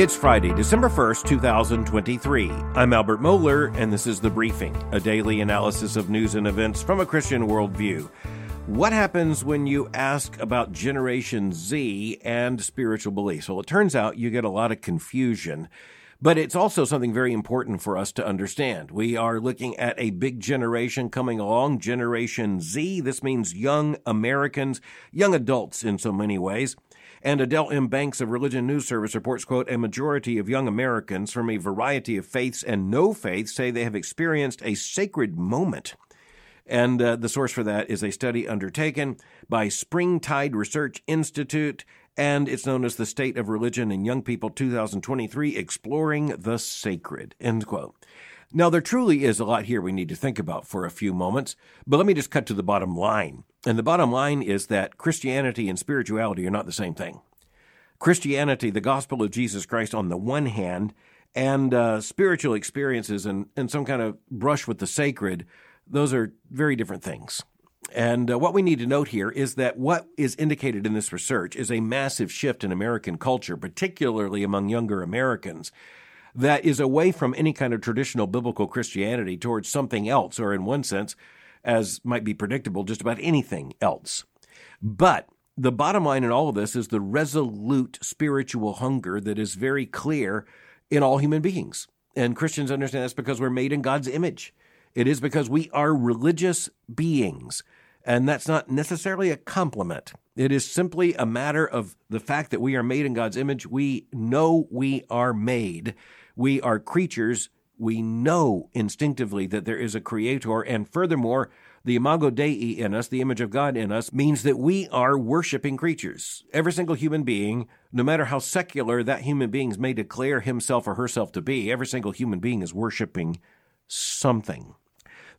It's Friday, December 1st, 2023. I'm Albert Mohler, and this is The Briefing, a daily analysis of news and events from a Christian worldview. What happens when you ask about Generation Z and spiritual beliefs? Well, it turns out you get a lot of confusion. But it's also something very important for us to understand. We are looking at a big generation coming along, Generation Z. This means young Americans, young adults in so many ways. And Adelle M. Banks of Religion News Service reports, quote, a majority of young Americans from a variety of faiths and no faiths say they have experienced a sacred moment. And uh, the source for that is a study undertaken by Springtide Research Institute, and it's known as the State of Religion in Young People 2023, Exploring the Sacred, end quote. Now, there truly is a lot here we need to think about for a few moments, but let me just cut to the bottom line. And the bottom line is that Christianity and spirituality are not the same thing. Christianity, the gospel of Jesus Christ on the one hand, and uh, spiritual experiences and, and some kind of brush with the sacred, those are very different things. And uh, what we need to note here is that what is indicated in this research is a massive shift in American culture, particularly among younger Americans, that is away from any kind of traditional biblical Christianity towards something else, or in one sense, as might be predictable, just about anything else. But the bottom line in all of this is the resolute spiritual hunger that is very clear in all human beings. And Christians understand this because we're made in God's image. It is because we are religious beings. And that's not necessarily a compliment. It is simply a matter of the fact that we are made in God's image. We know we are made. We are creatures we know instinctively that there is a creator, and furthermore, the imago Dei in us, the image of God in us, means that we are worshiping creatures. Every single human being, no matter how secular that human being may declare himself or herself to be, every single human being is worshiping something.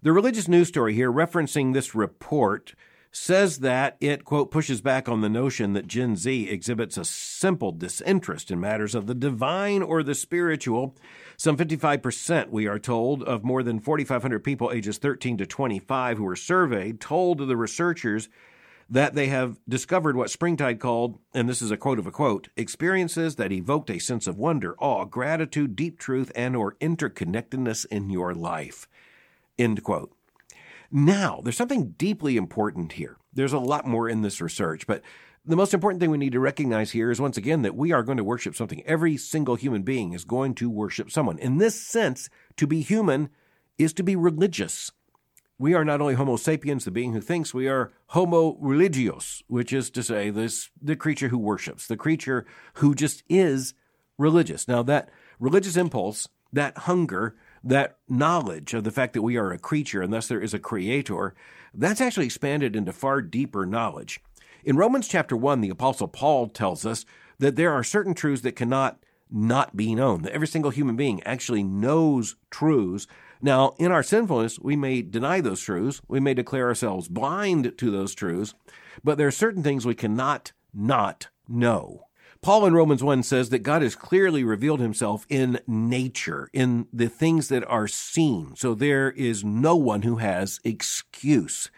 The religious news story here referencing this report says that it, quote, pushes back on the notion that Gen Z exhibits a simple disinterest in matters of the divine or the spiritual. Some 55%, we are told, of more than 4,500 people ages 13 to 25 who were surveyed told the researchers that they have discovered what Springtide called, and this is a quote of a quote, experiences that evoked a sense of wonder, awe, gratitude, deep truth, and or interconnectedness in your life. End quote. Now, there's something deeply important here. There's a lot more in this research, but the most important thing we need to recognize here is once again that we are going to worship something. Every single human being is going to worship someone. In this sense, to be human is to be religious. We are not only Homo sapiens, the being who thinks, we are Homo religios, which is to say, this the creature who worships, the creature who just is religious. Now, that religious impulse, that hunger, that knowledge of the fact that we are a creature and thus there is a creator, that's actually expanded into far deeper knowledge. In Romans chapter 1, the Apostle Paul tells us that there are certain truths that cannot not be known, that every single human being actually knows truths. Now, in our sinfulness, we may deny those truths, we may declare ourselves blind to those truths, but there are certain things we cannot not know. Paul in Romans 1 says that God has clearly revealed himself in nature, in the things that are seen. So there is no one who has excuse.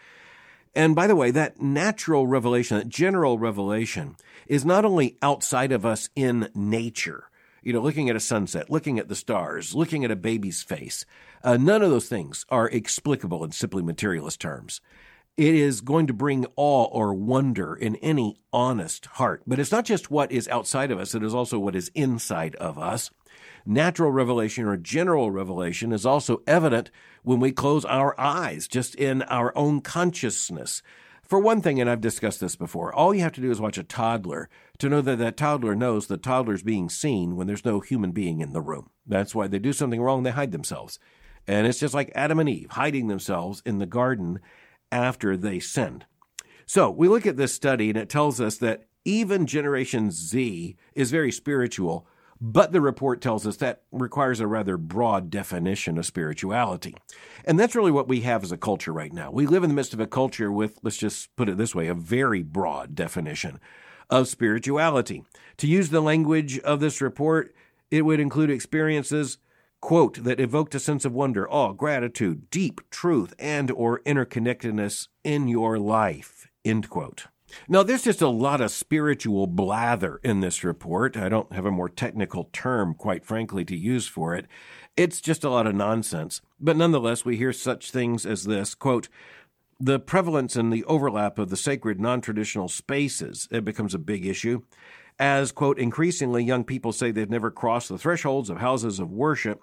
And by the way, that natural revelation, that general revelation, is not only outside of us in nature, you know, looking at a sunset, looking at the stars, looking at a baby's face. Uh, none of those things are explicable in simply materialist terms. It is going to bring awe or wonder in any honest heart. But it's not just what is outside of us, it is also what is inside of us. Natural revelation or general revelation is also evident when we close our eyes, just in our own consciousness. For one thing, and I've discussed this before, all you have to do is watch a toddler to know that that toddler knows the toddler's being seen when there's no human being in the room. That's why they do something wrong, they hide themselves. And it's just like Adam and Eve hiding themselves in the garden after they sinned. So we look at this study and it tells us that even Generation Z is very spiritual, but the report tells us that requires a rather broad definition of spirituality. And that's really what we have as a culture right now. We live in the midst of a culture with, let's just put it this way, a very broad definition of spirituality. To use the language of this report, it would include experiences quote that evoked a sense of wonder, awe, gratitude, deep truth, and or interconnectedness in your life, end quote. Now, there's just a lot of spiritual blather in this report. I don't have a more technical term, quite frankly, to use for it. It's just a lot of nonsense. But nonetheless, we hear such things as this quote, the prevalence and the overlap of the sacred non traditional spaces, it becomes a big issue. As, quote, increasingly young people say they've never crossed the thresholds of houses of worship.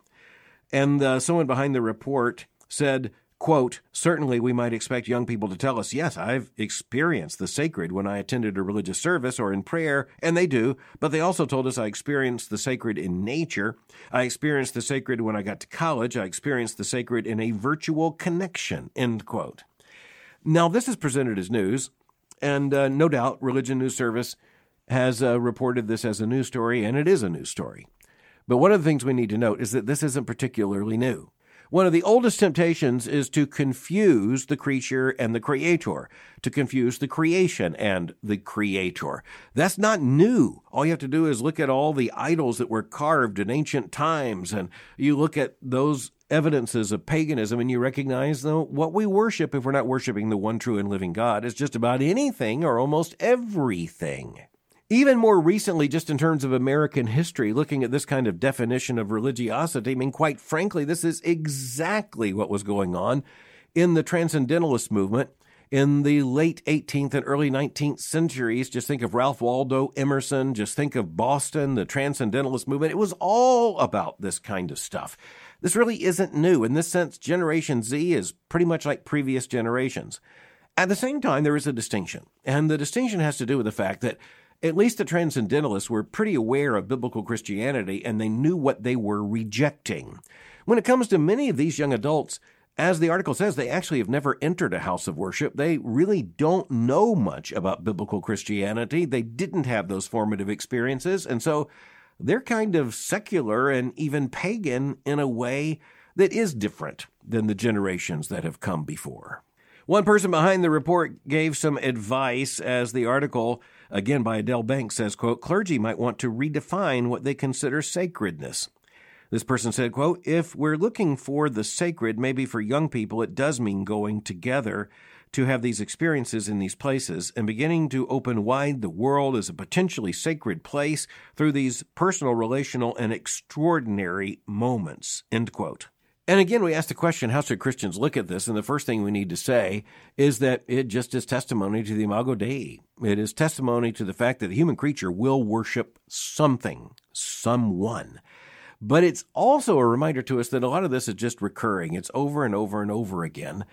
And uh, someone behind the report said, quote, certainly we might expect young people to tell us, yes, I've experienced the sacred when I attended a religious service or in prayer, and they do, but they also told us I experienced the sacred in nature. I experienced the sacred when I got to college. I experienced the sacred in a virtual connection, end quote. Now, this is presented as news, and uh, no doubt Religion News Service has uh, reported this as a news story, and it is a news story. But one of the things we need to note is that this isn't particularly new. One of the oldest temptations is to confuse the creature and the creator, to confuse the creation and the creator. That's not new. All you have to do is look at all the idols that were carved in ancient times, and you look at those evidences of paganism and you recognize though what we worship if we're not worshiping the one true and living God is just about anything or almost everything. Even more recently, just in terms of American history, looking at this kind of definition of religiosity, I mean, quite frankly, this is exactly what was going on in the Transcendentalist movement in the late 18th and early 19th centuries. Just think of Ralph Waldo Emerson, just think of Boston, the Transcendentalist movement. It was all about this kind of stuff. This really isn't new. In this sense, Generation Z is pretty much like previous generations. At the same time, there is a distinction, and the distinction has to do with the fact that at least the transcendentalists were pretty aware of biblical Christianity and they knew what they were rejecting. When it comes to many of these young adults, as the article says, they actually have never entered a house of worship. They really don't know much about biblical Christianity. They didn't have those formative experiences. And so they're kind of secular and even pagan in a way that is different than the generations that have come before. One person behind the report gave some advice as the article, again by Adelle Banks, says, quote, clergy might want to redefine what they consider sacredness. This person said, quote, if we're looking for the sacred, maybe for young people, it does mean going together to have these experiences in these places and beginning to open wide the world as a potentially sacred place through these personal, relational, and extraordinary moments. End quote. And again, we ask the question, how should Christians look at this? And the first thing we need to say is that it just is testimony to the Imago Dei. It is testimony to the fact that the human creature will worship something, someone. But it's also a reminder to us that a lot of this is just recurring. It's over and over and over again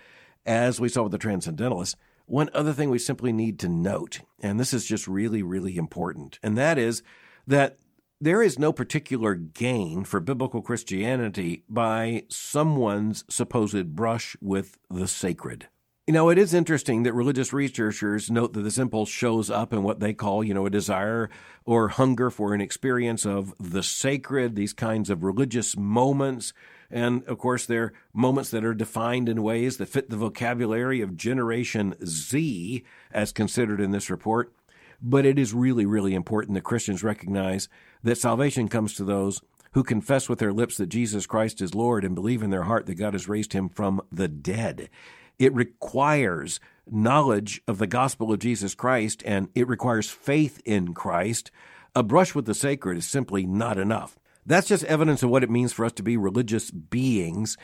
as we saw with the Transcendentalists, one other thing we simply need to note, and this is just really, really important, and that is that there is no particular gain for biblical Christianity by someone's supposed brush with the sacred. You know, it is interesting that religious researchers note that this impulse shows up in what they call, you know, a desire or hunger for an experience of the sacred, these kinds of religious moments and of course, they're moments that are defined in ways that fit the vocabulary of Generation Z as considered in this report. But it is really, really important that Christians recognize that salvation comes to those who confess with their lips that Jesus Christ is Lord and believe in their heart that God has raised him from the dead. It requires knowledge of the gospel of Jesus Christ and it requires faith in Christ. A brush with the sacred is simply not enough. That's just evidence of what it means for us to be religious beings.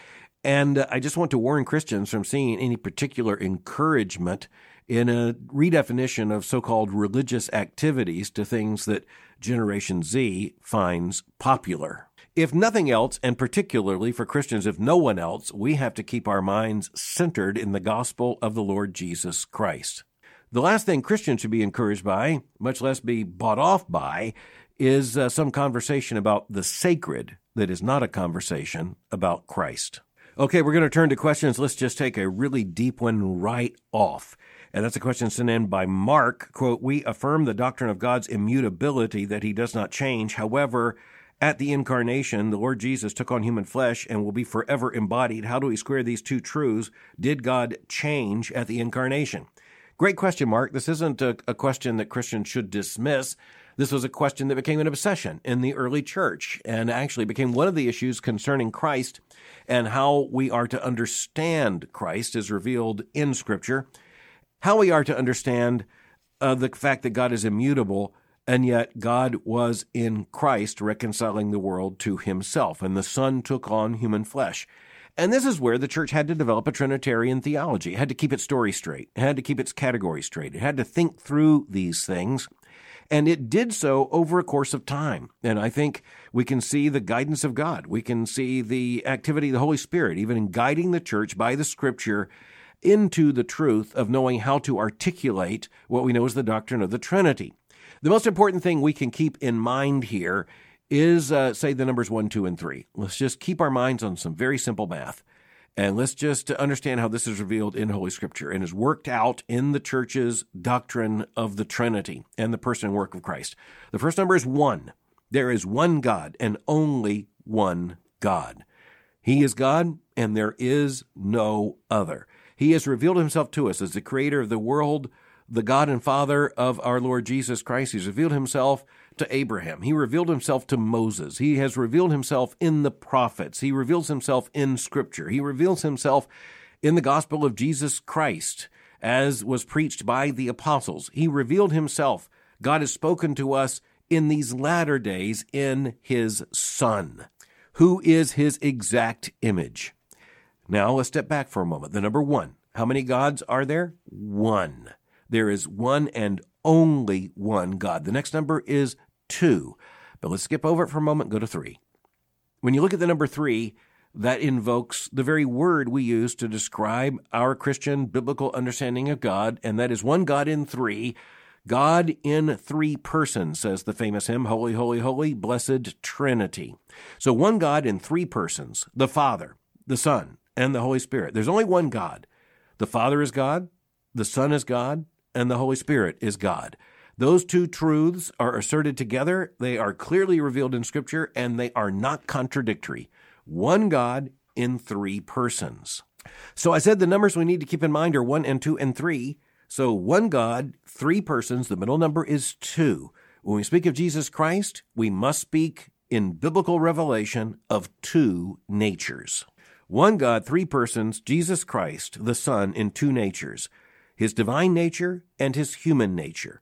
And uh, I just want to warn Christians from seeing any particular encouragement in a redefinition of so called religious activities to things that Generation Z finds popular. If nothing else, and particularly for Christians, if no one else, we have to keep our minds centered in the gospel of the Lord Jesus Christ. The last thing Christians should be encouraged by, much less be bought off by, is uh, some conversation about the sacred that is not a conversation about Christ. Okay, we're going to turn to questions. Let's just take a really deep one right off. And that's a question sent in by Mark. Quote, We affirm the doctrine of God's immutability, that he does not change. However, at the incarnation, the Lord Jesus took on human flesh and will be forever embodied. How do we square these two truths? Did God change at the incarnation? Great question, Mark. This isn't a, a question that Christians should dismiss. This was a question that became an obsession in the early church and actually became one of the issues concerning Christ and how we are to understand Christ as revealed in Scripture, how we are to understand uh, the fact that God is immutable, and yet God was in Christ reconciling the world to himself, and the Son took on human flesh. And this is where the church had to develop a Trinitarian theology. It had to keep its story straight. It had to keep its category straight. It had to think through these things. And it did so over a course of time. And I think we can see the guidance of God. We can see the activity of the Holy Spirit, even in guiding the church by the scripture into the truth of knowing how to articulate what we know as the doctrine of the Trinity. The most important thing we can keep in mind here is, uh, say, the numbers one, two, and three. Let's just keep our minds on some very simple math. And let's just understand how this is revealed in Holy Scripture and is worked out in the church's doctrine of the Trinity and the person and work of Christ. The first number is one. There is one God and only one God. He is God and there is no other. He has revealed himself to us as the creator of the world, the God and Father of our Lord Jesus Christ. He's revealed himself to Abraham. He revealed himself to Moses. He has revealed himself in the prophets. He reveals himself in Scripture. He reveals himself in the gospel of Jesus Christ, as was preached by the apostles. He revealed himself. God has spoken to us in these latter days in his Son, who is his exact image. Now let's step back for a moment. The number one. How many gods are there? One. There is one and only one God. The next number is two. But let's skip over it for a moment go to three. When you look at the number three, that invokes the very word we use to describe our Christian biblical understanding of God, and that is one God in three. God in three persons, says the famous hymn, Holy, Holy, Holy, Blessed Trinity. So one God in three persons, the Father, the Son, and the Holy Spirit. There's only one God. The Father is God, the Son is God, and the Holy Spirit is God. Those two truths are asserted together. They are clearly revealed in Scripture, and they are not contradictory. One God in three persons. So I said the numbers we need to keep in mind are one and two and three. So one God, three persons, the middle number is two. When we speak of Jesus Christ, we must speak in biblical revelation of two natures. One God, three persons, Jesus Christ, the Son, in two natures his divine nature and his human nature.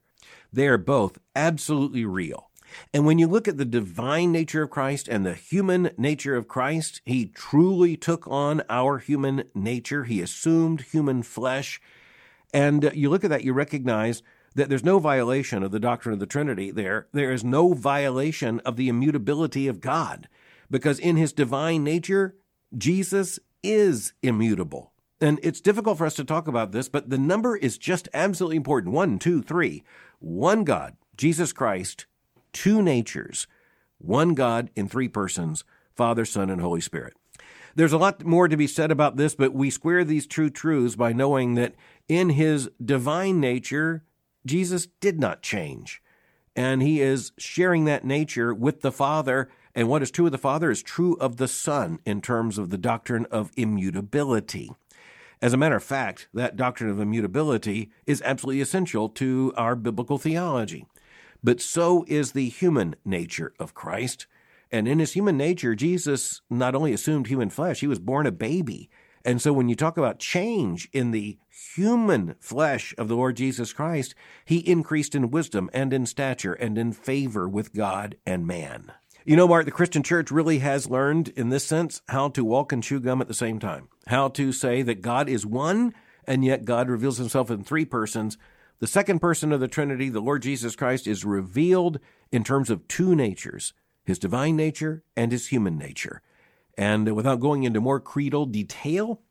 They are both absolutely real. And when you look at the divine nature of Christ and the human nature of Christ, he truly took on our human nature. He assumed human flesh. And you look at that, you recognize that there's no violation of the doctrine of the Trinity there. There is no violation of the immutability of God because in his divine nature, Jesus is immutable. And it's difficult for us to talk about this, but the number is just absolutely important. One, two, three. One God, Jesus Christ, two natures, one God in three persons, Father, Son, and Holy Spirit. There's a lot more to be said about this, but we square these true truths by knowing that in his divine nature, Jesus did not change. And he is sharing that nature with the Father and what is true of the Father is true of the Son in terms of the doctrine of immutability. As a matter of fact, that doctrine of immutability is absolutely essential to our biblical theology. But so is the human nature of Christ. And in his human nature, Jesus not only assumed human flesh, he was born a baby. And so when you talk about change in the human flesh of the Lord Jesus Christ, he increased in wisdom and in stature and in favor with God and man. You know, Mark, the Christian church really has learned, in this sense, how to walk and chew gum at the same time. How to say that God is one, and yet God reveals himself in three persons. The second person of the Trinity, the Lord Jesus Christ, is revealed in terms of two natures his divine nature and his human nature. And without going into more creedal detail,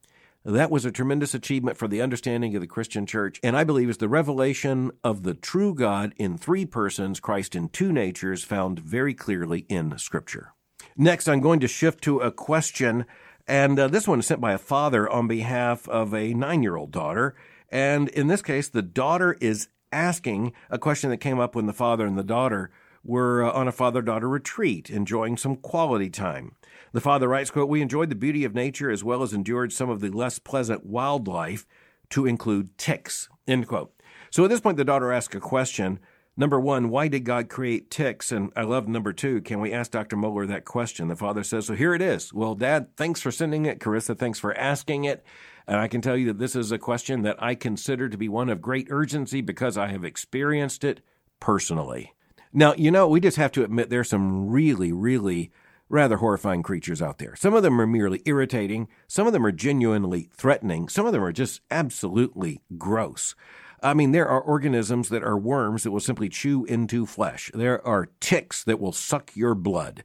that was a tremendous achievement for the understanding of the Christian church, and I believe is the revelation of the true God in three persons, Christ in two natures, found very clearly in Scripture. Next, I'm going to shift to a question, and uh, this one is sent by a father on behalf of a nine year old daughter. And in this case, the daughter is asking a question that came up when the father and the daughter were uh, on a father daughter retreat, enjoying some quality time. The father writes, quote, We enjoyed the beauty of nature as well as endured some of the less pleasant wildlife to include ticks, end quote. So at this point, the daughter asks a question Number one, why did God create ticks? And I love number two, can we ask Dr. Mohler that question? The father says, So here it is. Well, Dad, thanks for sending it. Carissa, thanks for asking it. And I can tell you that this is a question that I consider to be one of great urgency because I have experienced it personally. Now, you know, we just have to admit there's some really, really rather horrifying creatures out there. Some of them are merely irritating, some of them are genuinely threatening, some of them are just absolutely gross. I mean, there are organisms that are worms that will simply chew into flesh. There are ticks that will suck your blood.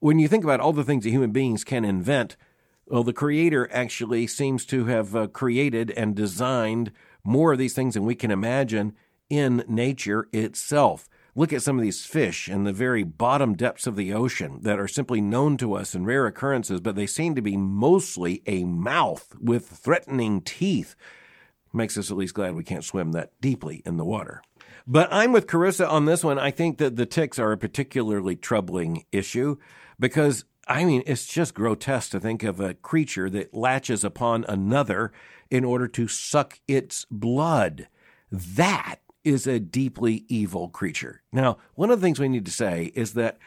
When you think about all the things that human beings can invent, well, the Creator actually seems to have uh, created and designed more of these things than we can imagine in nature itself. Look at some of these fish in the very bottom depths of the ocean that are simply known to us in rare occurrences, but they seem to be mostly a mouth with threatening teeth makes us at least glad we can't swim that deeply in the water. But I'm with Carissa on this one. I think that the ticks are a particularly troubling issue because, I mean, it's just grotesque to think of a creature that latches upon another in order to suck its blood. That is a deeply evil creature. Now, one of the things we need to say is that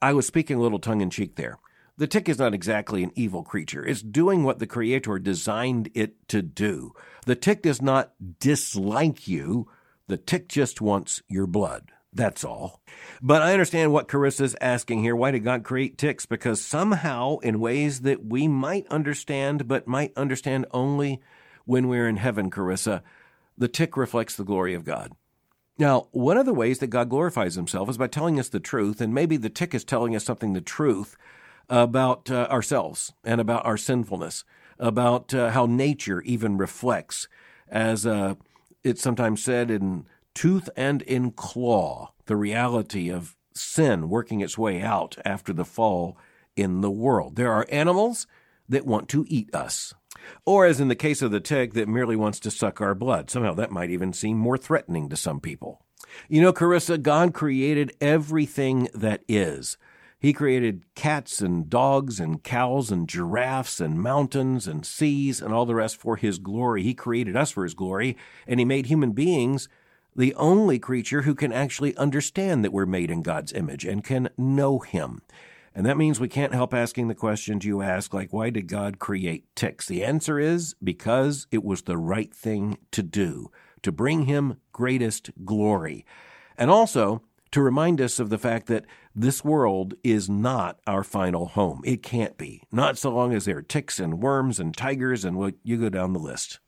I was speaking a little tongue in cheek there. The tick is not exactly an evil creature. It's doing what the Creator designed it to do. The tick does not dislike you. The tick just wants your blood. That's all. But I understand what Carissa's asking here. Why did God create ticks? Because somehow, in ways that we might understand, but might understand only when we're in heaven, Carissa, the tick reflects the glory of God. Now, one of the ways that God glorifies himself is by telling us the truth, and maybe the tick is telling us something the truth about uh, ourselves and about our sinfulness, about uh, how nature even reflects, as uh, it's sometimes said, in tooth and in claw, the reality of sin working its way out after the fall in the world. There are animals that want to eat us. Or, as in the case of the tick, that merely wants to suck our blood. Somehow that might even seem more threatening to some people. You know, Carissa, God created everything that is. He created cats and dogs and cows and giraffes and mountains and seas and all the rest for His glory. He created us for His glory, and He made human beings the only creature who can actually understand that we're made in God's image and can know Him. And that means we can't help asking the questions you ask, like, why did God create ticks? The answer is because it was the right thing to do, to bring Him greatest glory. And also, to remind us of the fact that this world is not our final home. It can't be. Not so long as there are ticks and worms and tigers and what you go down the list.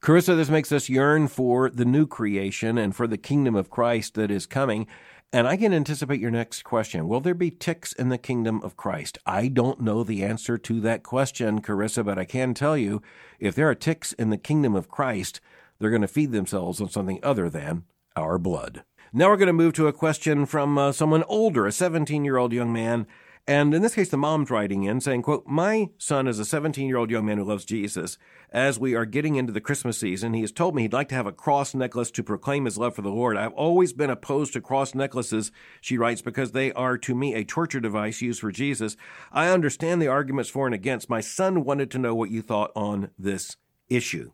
Carissa, this makes us yearn for the new creation and for the kingdom of Christ that is coming. And I can anticipate your next question. Will there be ticks in the kingdom of Christ? I don't know the answer to that question, Carissa, but I can tell you if there are ticks in the kingdom of Christ, they're going to feed themselves on something other than our blood. Now we're going to move to a question from uh, someone older, a 17 year old young man. And in this case, the mom's writing in saying, quote, My son is a 17 year old young man who loves Jesus. As we are getting into the Christmas season, he has told me he'd like to have a cross necklace to proclaim his love for the Lord. I've always been opposed to cross necklaces, she writes, because they are to me a torture device used for Jesus. I understand the arguments for and against. My son wanted to know what you thought on this issue.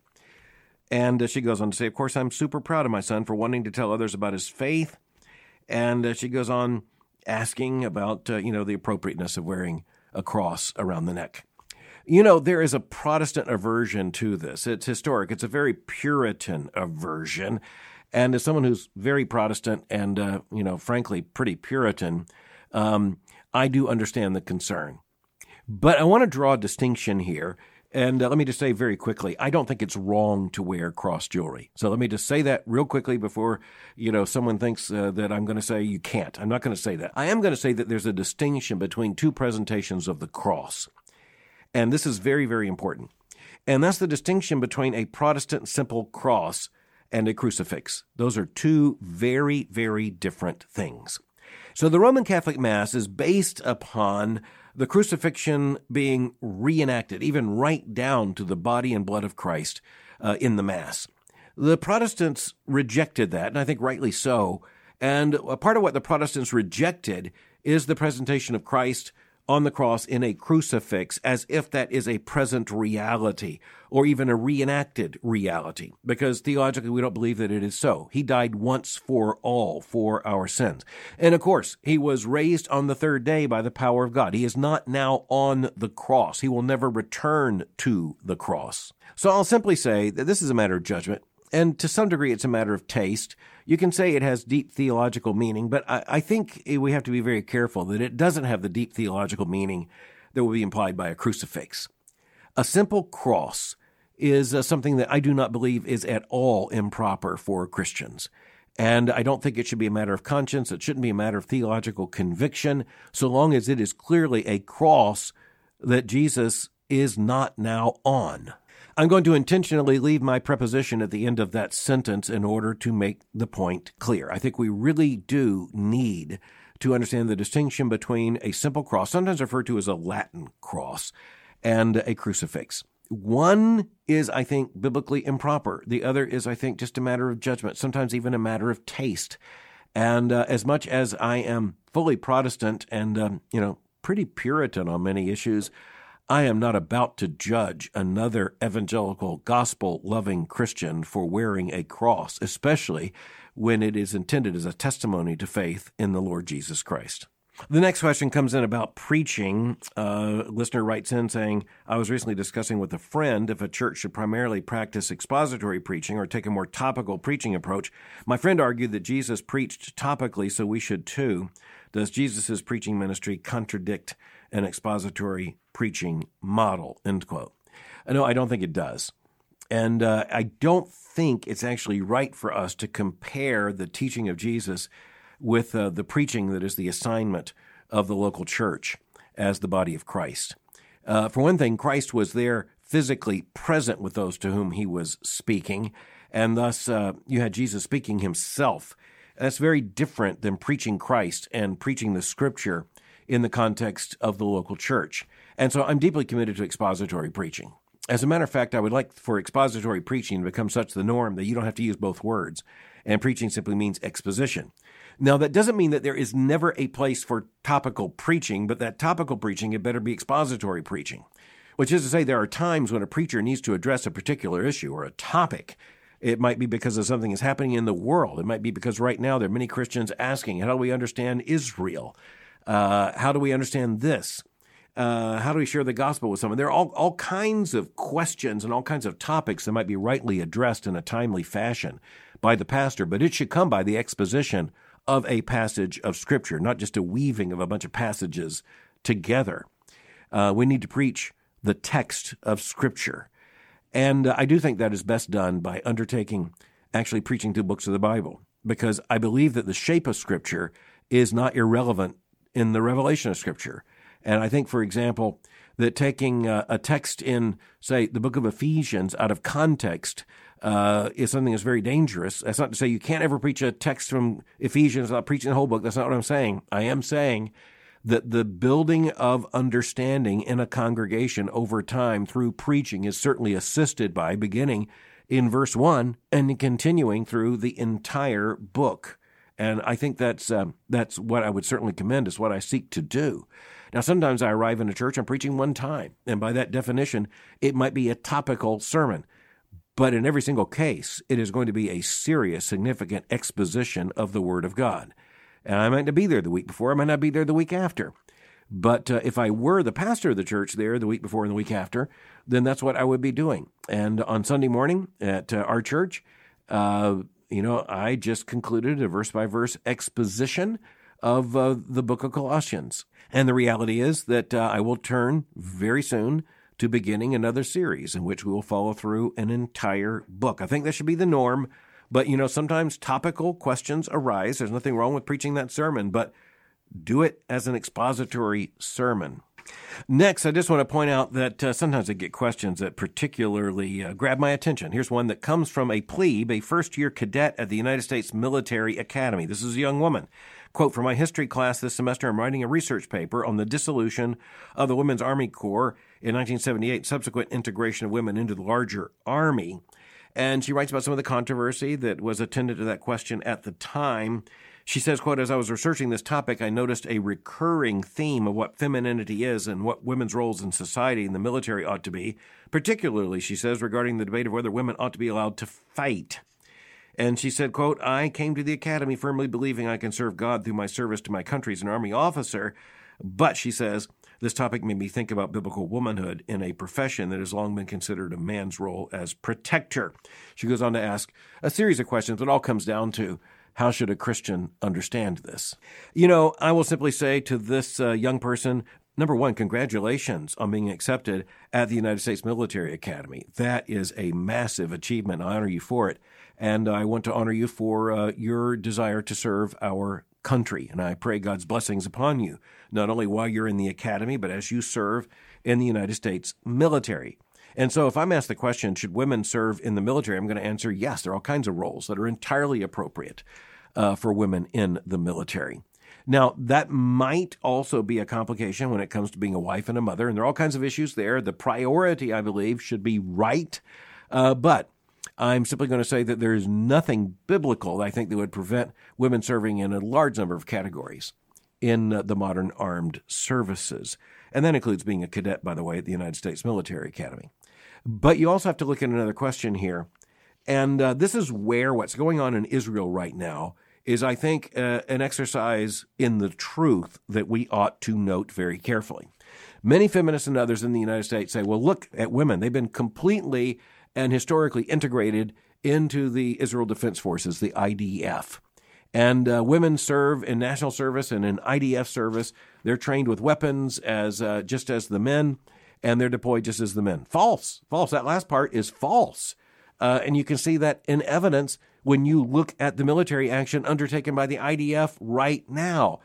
And uh, she goes on to say, Of course, I'm super proud of my son for wanting to tell others about his faith. And uh, she goes on asking about, uh, you know, the appropriateness of wearing a cross around the neck. You know, there is a Protestant aversion to this. It's historic. It's a very Puritan aversion. And as someone who's very Protestant and, uh, you know, frankly, pretty Puritan, um, I do understand the concern. But I want to draw a distinction here and uh, let me just say very quickly, I don't think it's wrong to wear cross jewelry. So let me just say that real quickly before you know someone thinks uh, that I'm going to say you can't. I'm not going to say that. I am going to say that there's a distinction between two presentations of the cross, and this is very very important. And that's the distinction between a Protestant simple cross and a crucifix. Those are two very very different things. So the Roman Catholic Mass is based upon the crucifixion being reenacted, even right down to the body and blood of Christ uh, in the Mass. The Protestants rejected that, and I think rightly so. And a part of what the Protestants rejected is the presentation of Christ on the cross in a crucifix as if that is a present reality or even a reenacted reality, because theologically we don't believe that it is so. He died once for all for our sins. And of course, he was raised on the third day by the power of God. He is not now on the cross. He will never return to the cross. So I'll simply say that this is a matter of judgment, and to some degree it's a matter of taste. You can say it has deep theological meaning, but I, I think we have to be very careful that it doesn't have the deep theological meaning that would be implied by a crucifix. A simple cross is uh, something that I do not believe is at all improper for Christians. And I don't think it should be a matter of conscience. It shouldn't be a matter of theological conviction, so long as it is clearly a cross that Jesus is not now on. I'm going to intentionally leave my preposition at the end of that sentence in order to make the point clear. I think we really do need to understand the distinction between a simple cross, sometimes referred to as a Latin cross, and a crucifix. One is, I think, biblically improper. The other is, I think, just a matter of judgment, sometimes even a matter of taste. And uh, as much as I am fully Protestant and, um, you know, pretty Puritan on many issues, I am not about to judge another evangelical, gospel loving Christian for wearing a cross, especially when it is intended as a testimony to faith in the Lord Jesus Christ. The next question comes in about preaching. A listener writes in saying, I was recently discussing with a friend if a church should primarily practice expository preaching or take a more topical preaching approach. My friend argued that Jesus preached topically, so we should too. Does Jesus' preaching ministry contradict an expository preaching model, end quote. No, I don't think it does. And uh, I don't think it's actually right for us to compare the teaching of Jesus with uh, the preaching that is the assignment of the local church as the body of Christ. Uh, for one thing, Christ was there physically present with those to whom he was speaking, and thus uh, you had Jesus speaking himself. That's very different than preaching Christ and preaching the scripture in the context of the local church. And so I'm deeply committed to expository preaching. As a matter of fact, I would like for expository preaching to become such the norm that you don't have to use both words, and preaching simply means exposition. Now, that doesn't mean that there is never a place for topical preaching, but that topical preaching had better be expository preaching, which is to say, there are times when a preacher needs to address a particular issue or a topic. It might be because of something is happening in the world. It might be because right now there are many Christians asking, How do we understand Israel? Uh, how do we understand this? Uh, how do we share the gospel with someone? There are all, all kinds of questions and all kinds of topics that might be rightly addressed in a timely fashion by the pastor, but it should come by the exposition of a passage of Scripture, not just a weaving of a bunch of passages together. Uh, we need to preach the text of Scripture. And uh, I do think that is best done by undertaking actually preaching through books of the Bible, because I believe that the shape of Scripture is not irrelevant in the revelation of Scripture. And I think, for example, that taking uh, a text in, say, the book of Ephesians out of context uh, is something that's very dangerous. That's not to say you can't ever preach a text from Ephesians without preaching the whole book. That's not what I'm saying. I am saying that the building of understanding in a congregation over time through preaching is certainly assisted by beginning in verse 1 and continuing through the entire book. And I think that's um, that's what I would certainly commend. Is what I seek to do. Now, sometimes I arrive in a church, I'm preaching one time, and by that definition, it might be a topical sermon. But in every single case, it is going to be a serious, significant exposition of the Word of God. And I might not be there the week before, I might not be there the week after. But uh, if I were the pastor of the church there the week before and the week after, then that's what I would be doing. And on Sunday morning at uh, our church, uh, you know, I just concluded a verse by verse exposition of uh, the book of Colossians. And the reality is that uh, I will turn very soon to beginning another series in which we will follow through an entire book. I think that should be the norm. But, you know, sometimes topical questions arise. There's nothing wrong with preaching that sermon, but do it as an expository sermon. Next, I just want to point out that uh, sometimes I get questions that particularly uh, grab my attention. Here's one that comes from a plebe, a first year cadet at the United States Military Academy. This is a young woman. Quote, from my history class this semester, I'm writing a research paper on the dissolution of the Women's Army Corps in 1978, subsequent integration of women into the larger Army. And she writes about some of the controversy that was attendant to that question at the time. She says, quote, as I was researching this topic, I noticed a recurring theme of what femininity is and what women's roles in society and the military ought to be, particularly, she says, regarding the debate of whether women ought to be allowed to fight. And she said, quote, I came to the academy firmly believing I can serve God through my service to my country as an Army officer. But, she says, this topic made me think about biblical womanhood in a profession that has long been considered a man's role as protector. She goes on to ask a series of questions. It all comes down to how should a Christian understand this? You know, I will simply say to this uh, young person, number one, congratulations on being accepted at the United States Military Academy. That is a massive achievement. I honor you for it. And I want to honor you for uh, your desire to serve our country. And I pray God's blessings upon you, not only while you're in the academy, but as you serve in the United States military. And so, if I'm asked the question, should women serve in the military? I'm going to answer yes. There are all kinds of roles that are entirely appropriate uh, for women in the military. Now, that might also be a complication when it comes to being a wife and a mother, and there are all kinds of issues there. The priority, I believe, should be right. Uh, but I'm simply going to say that there is nothing biblical, I think, that would prevent women serving in a large number of categories in uh, the modern armed services. And that includes being a cadet, by the way, at the United States Military Academy. But you also have to look at another question here. And uh, this is where what's going on in Israel right now is, I think, uh, an exercise in the truth that we ought to note very carefully. Many feminists and others in the United States say, well, look at women. They've been completely and historically integrated into the Israel Defense Forces, the IDF. And uh, women serve in national service and in IDF service. They're trained with weapons as uh, just as the men and they're deployed just as the men. False. False. That last part is false. Uh, and you can see that in evidence when you look at the military action undertaken by the IDF right now.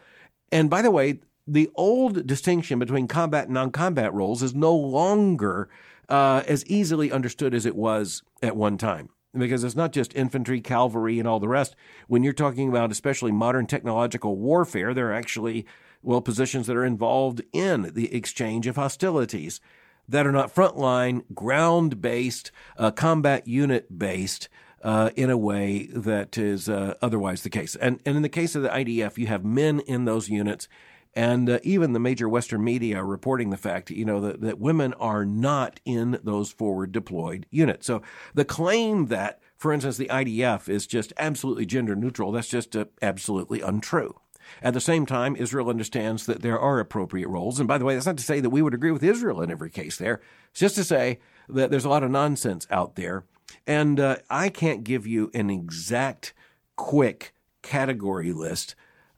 And by the way, the old distinction between combat and non combat roles is no longer uh, as easily understood as it was at one time. Because it's not just infantry, cavalry, and all the rest. When you're talking about especially modern technological warfare, there are actually well, positions that are involved in the exchange of hostilities that are not frontline, ground based, uh, combat unit based. Uh, in a way that is uh, otherwise the case. And, and in the case of the IDF, you have men in those units, and uh, even the major Western media are reporting the fact, you know, that, that women are not in those forward deployed units. So the claim that, for instance, the IDF is just absolutely gender neutral, that's just uh, absolutely untrue. At the same time, Israel understands that there are appropriate roles. And by the way, that's not to say that we would agree with Israel in every case there. It's just to say that there's a lot of nonsense out there. And uh, I can't give you an exact, quick category list,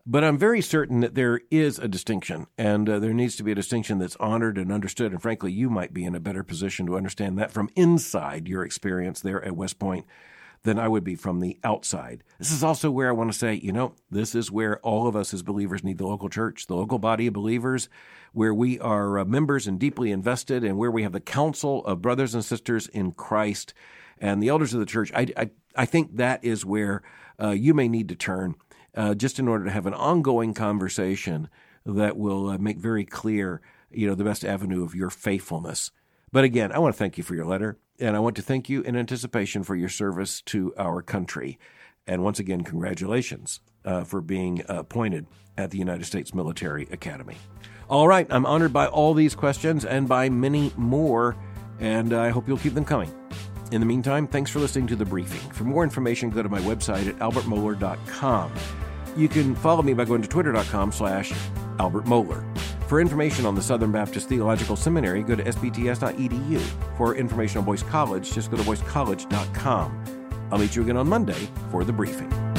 but I'm very certain that there is a distinction, and uh, there needs to be a distinction that's honored and understood. And frankly, you might be in a better position to understand that from inside your experience there at West Point than I would be from the outside. This is also where I want to say, you know, this is where all of us as believers need the local church, the local body of believers, where we are uh, members and deeply invested, and where we have the counsel of brothers and sisters in Christ and the elders of the church. I, I, I think that is where uh, you may need to turn uh, just in order to have an ongoing conversation that will uh, make very clear, you know, the best avenue of your faithfulness. But again, I want to thank you for your letter. And I want to thank you in anticipation for your service to our country. And once again, congratulations uh, for being appointed at the United States Military Academy. All right, I'm honored by all these questions and by many more, and I hope you'll keep them coming. In the meantime, thanks for listening to the briefing. For more information, go to my website at albertmohler.com. You can follow me by going to twitter.com slash albertmohler. For information on the Southern Baptist Theological Seminary, go to sbts.edu. For information on Boyce College, just go to boycecollege.com. I'll meet you again on Monday for the briefing.